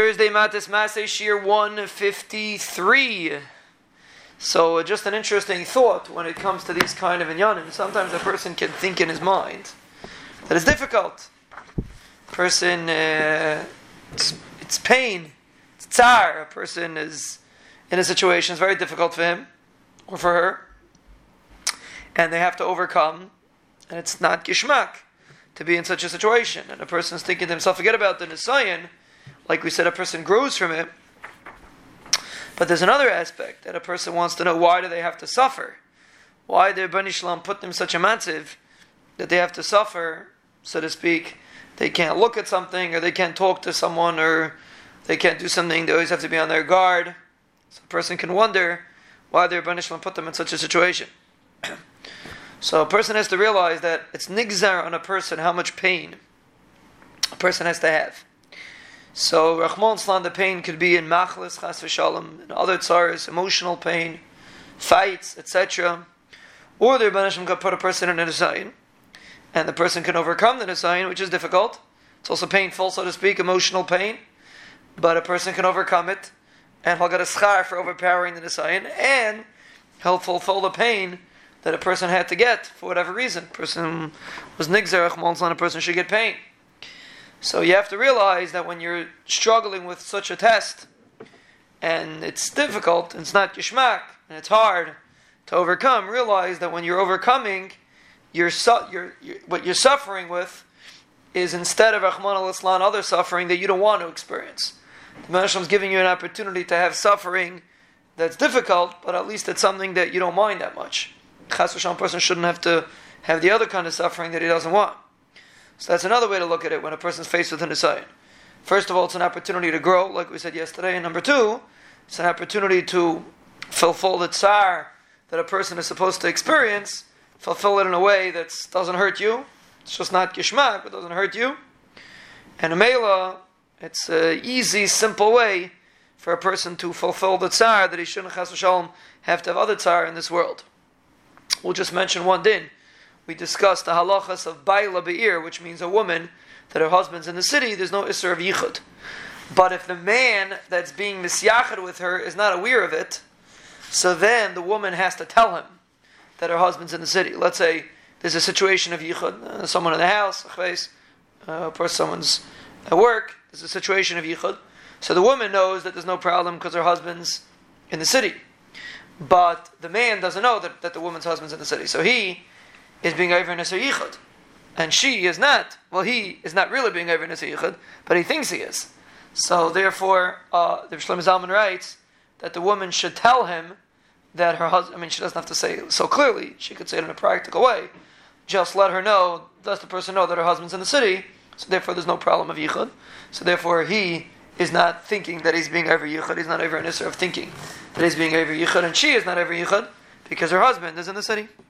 Thursday, Matos Masei Shiur 153. So, uh, just an interesting thought when it comes to these kind of inyanim. Sometimes a person can think in his mind that it's difficult. Person, uh, it's, it's pain, it's tsar. A person is in a situation, it's very difficult for him or for her, and they have to overcome, and it's not gishmak to be in such a situation. And a person is thinking to himself, forget about the nisayon like we said, a person grows from it. But there's another aspect that a person wants to know why do they have to suffer? Why did Bani Shalom put them such a matzav that they have to suffer, so to speak? They can't look at something, or they can't talk to someone, or they can't do something. They always have to be on their guard. So a person can wonder why their Bani Shalom put them in such a situation. so a person has to realize that it's nigzar on a person how much pain a person has to have. So Rachmana Litzlan, the pain could be in machlis, chas v'shalom, and other tsaras, emotional pain, fights, etc. Or the Rebbe can put a person in a design, and the person can overcome the design, which is difficult. It's also painful, so to speak, emotional pain, but a person can overcome it, and he'll get a schar for overpowering the design, and he'll fulfill the pain that a person had to get for whatever reason. Person was nigzer, Rahman a person should get pain. So you have to realize that when you're struggling with such a test, and it's difficult, and it's not yishmak, and it's hard to overcome, realize that when you're overcoming, you're, su- you're, you're, what you're suffering with is instead of Rachmana Litzlan, other suffering that you don't want to experience. The Mashiach is giving you an opportunity to have suffering that's difficult, but at least it's something that you don't mind that much. Chas person shouldn't have to have the other kind of suffering that he doesn't want. So that's another way to look at it when a person's faced with an aside. First of all, it's an opportunity to grow, like we said yesterday. And number two, it's an opportunity to fulfill the tsar that a person is supposed to experience, fulfill it in a way that doesn't hurt you. It's just not gishmak, but doesn't hurt you. And a mela, it's an easy, simple way for a person to fulfill the tsar that he shouldn't have to have other tsar in this world. We'll just mention one din we discussed the halachas of Baalah Ba'ir, which means a woman that her husband's in the city, there's no Isser of Yichud. But if the man that's being misyachad with her is not aware of it, so then the woman has to tell him that her husband's in the city. Let's say there's a situation of Yichud, uh, someone in the house, uh, or someone's at work, there's a situation of Yichud. So the woman knows that there's no problem because her husband's in the city. But the man doesn't know that, that the woman's husband's in the city. So he is being over in a Yichud. And she is not. Well, he is not really being over in a Yichud, but he thinks he is. So therefore, uh, the Shlomo Zalman writes that the woman should tell him that her husband, I mean, she doesn't have to say it so clearly, she could say it in a practical way. Just let her know, does the person know that her husband's in the city, so therefore there's no problem of Yichud. So therefore he is not thinking that he's being over Yichud, he's not over an Isser of thinking that he's being over Yichud, and she is not over Yichud because her husband is in the city.